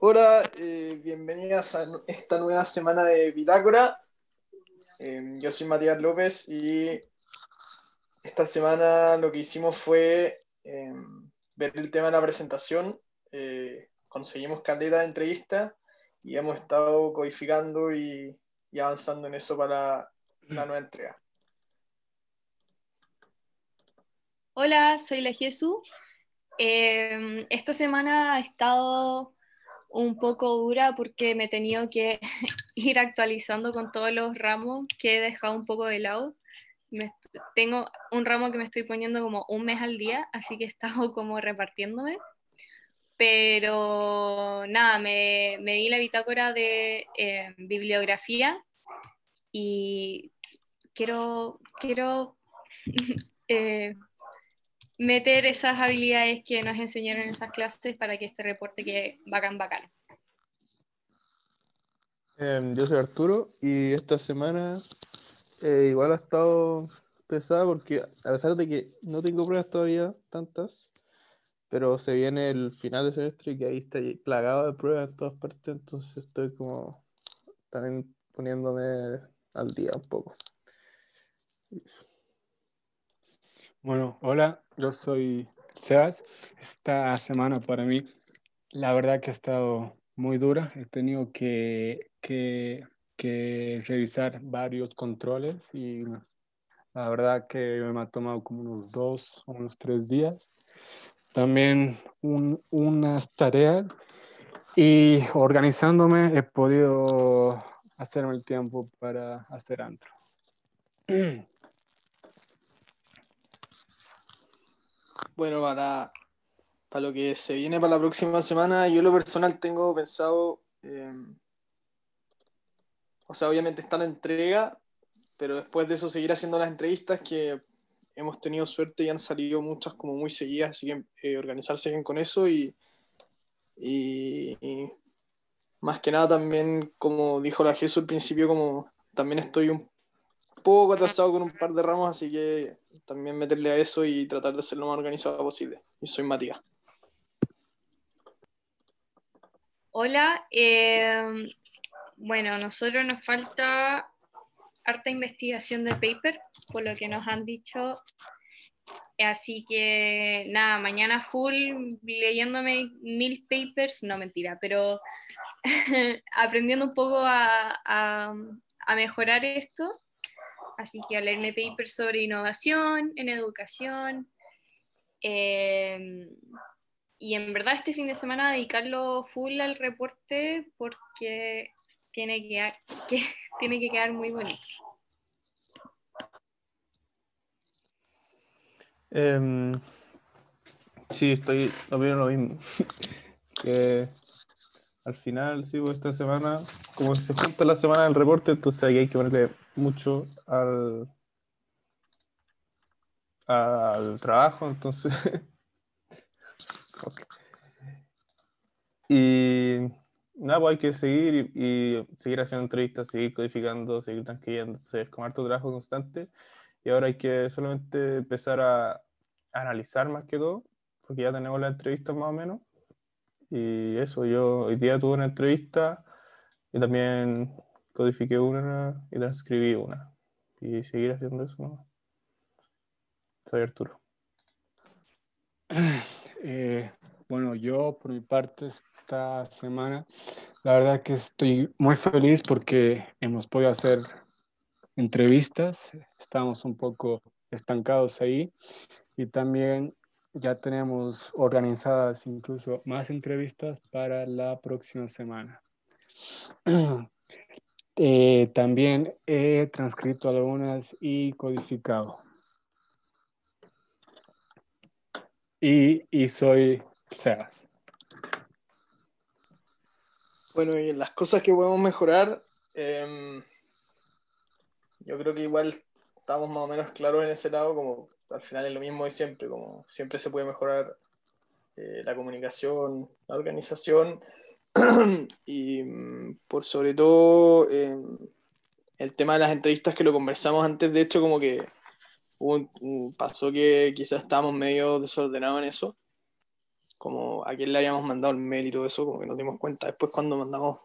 Hola, eh, bienvenidas a esta nueva semana de Bitácora. Eh, yo soy Matías López y esta semana lo que hicimos fue eh, ver el tema de la presentación. conseguimos caleta de entrevista y hemos estado codificando y, y avanzando en eso para la nueva entrega. Hola, soy la Jesús. esta semana ha estado un poco dura porque me he tenido que ir actualizando con todos los ramos que he dejado un poco de lado. tengo un ramo que me estoy poniendo como un mes al día, así que he estado como repartiéndome. Pero nada, me, me di la bitácora de eh, bibliografía y quiero, quiero eh, meter esas habilidades que nos enseñaron en esas clases para que este reporte quede bacán, bacán. Em, yo soy Arturo y esta semana eh, igual ha estado pesada porque a pesar de que no tengo pruebas todavía tantas, pero se viene el final de semestre y que ahí está plagado de pruebas en todas partes, entonces estoy como también poniéndome al día un poco. Bueno, hola, yo soy Sebas. Esta semana para mí, la verdad que ha estado muy dura. He tenido que, que, revisar varios controles y la verdad que me ha tomado como unos dos o unos tres días. También unas tareas y organizándome he podido hacerme el tiempo para hacer antro. Bueno, para, para lo que se viene para la próxima semana, yo lo personal tengo pensado, em, o sea, obviamente está la entrega, pero después de eso seguir haciendo las entrevistas que hemos tenido suerte y han salido muchas como muy seguidas, así que eh, organizarse bien con eso y, y, más que nada también, como dijo la Jesús al principio, como también estoy un poco atrasado con un par de ramos, así que también meterle a eso y tratar de ser lo más organizado posible. Y soy Matías. Hola, eh, bueno, a nosotros nos falta harta investigación de paper, por lo que nos han dicho. Así que nada, mañana full leyéndome mil papers, no mentira, pero aprendiendo un poco a, a mejorar esto así que a leerme papers sobre innovación en educación. Em, y en verdad este fin de semana dedicarlo full al reporte porque tiene que, tiene que quedar muy bonito. Um, sí, estoy opino lo mismo. que al final, sí, pues, esta semana, como se junta la semana del reporte, entonces ahí hay que ponerle mucho al, al trabajo, entonces. Y nada, pues hay que seguir y, seguir haciendo entrevistas, seguir codificando, seguir transcribiendo, es como harto trabajo constante. Y ahora hay que solamente empezar a analizar más que todo, porque ya tenemos la entrevista más o menos. Y eso, yo hoy día tuve una entrevista y también codifiqué una y transcribí una. Y seguir haciendo eso. Soy Arturo. Eh, bueno, yo por mi parte esta semana, la verdad que estoy muy feliz porque hemos podido hacer entrevistas, estamos un poco estancados ahí y también ya tenemos organizadas incluso más entrevistas para la próxima semana. Eh, también he transcrito algunas y codificado. Y, y soy Sebas. Bueno, y las cosas que podemos mejorar, em, yo creo que igual estamos más o menos claros en ese lado, como al final es lo mismo de siempre, como siempre se puede mejorar eh, la comunicación, la organización y mm, por sobre todo em, el tema de las entrevistas que lo conversamos antes, de hecho como que pasó que quizás estábamos medio desordenados en eso, como a quién le habíamos mandado el mail y todo eso, como que nos dimos cuenta después cuando mandamos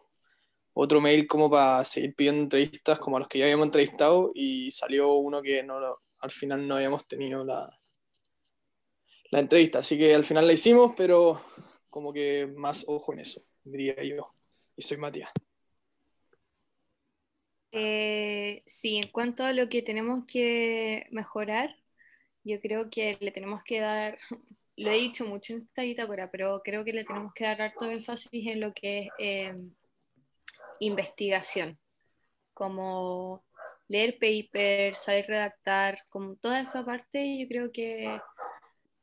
otro mail como para seguir pidiendo entrevistas como a los que ya habíamos entrevistado y salió uno que no al final no habíamos tenido la, la entrevista, así que al final la hicimos, pero como que más ojo en eso, diría yo. Y soy Matías. Eh, sí, en cuanto a lo que tenemos que mejorar, yo creo que le tenemos que dar, lo he dicho mucho en esta bitácora, pero creo que le tenemos que dar harto énfasis en lo que es eh, investigación, como leer papers, saber redactar, como toda esa parte, yo creo que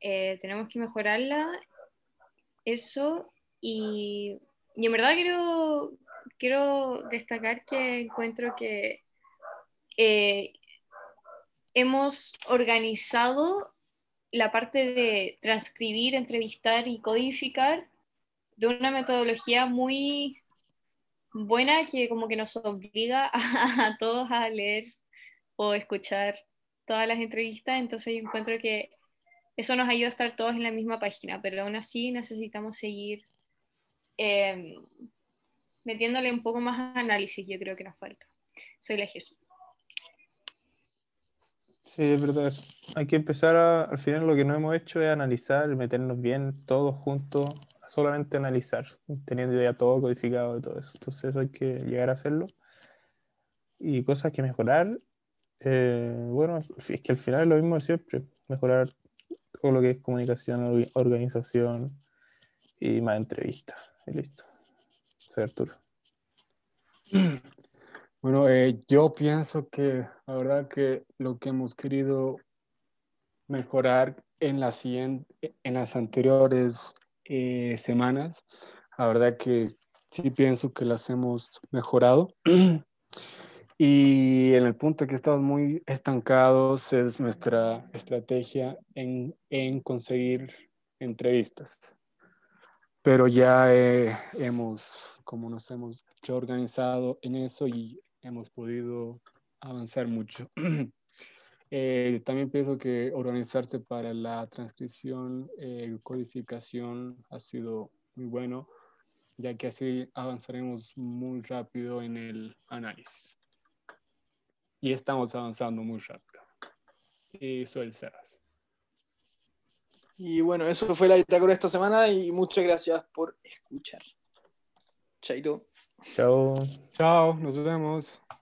eh, tenemos que mejorarla, eso, y, y en verdad quiero, quiero destacar que encuentro que eh, hemos organizado la parte de transcribir, entrevistar y codificar de una metodología muy buena que como que nos obliga a, todos a leer o escuchar todas las entrevistas, entonces yo encuentro que eso nos ayuda a estar todos en la misma página, pero aún así necesitamos seguir em, metiéndole un poco más análisis, yo creo que nos falta. Soy la Jesús. Sí, es verdad. Hay que empezar a, al final lo que no hemos hecho es analizar, meternos bien todos juntos, solamente analizar, teniendo ya todo codificado y todo eso. Entonces hay que llegar a hacerlo. Y cosas que mejorar, eh, bueno, es que al final es lo mismo de siempre, mejorar todo lo que es comunicación, organización y más entrevistas. Y listo. Soy Arturo. Bueno, eh, yo pienso que la verdad que lo que hemos querido mejorar en, la en las anteriores eh, semanas, la verdad que sí pienso que las hemos mejorado. Y en el punto que estamos muy estancados es nuestra estrategia en, en conseguir entrevistas. Pero ya eh, hemos, como nos hemos organizado en eso y hemos podido avanzar mucho. Eh, también pienso que organizarse para la transcripción, eh, codificación ha sido muy bueno, ya que así avanzaremos muy rápido en el análisis. Y estamos avanzando muy rápido. Y soy el Sebas. Y bueno, eso fue la bitácora esta semana y muchas gracias por escuchar. Chaito. Chao. Chao, nos vemos.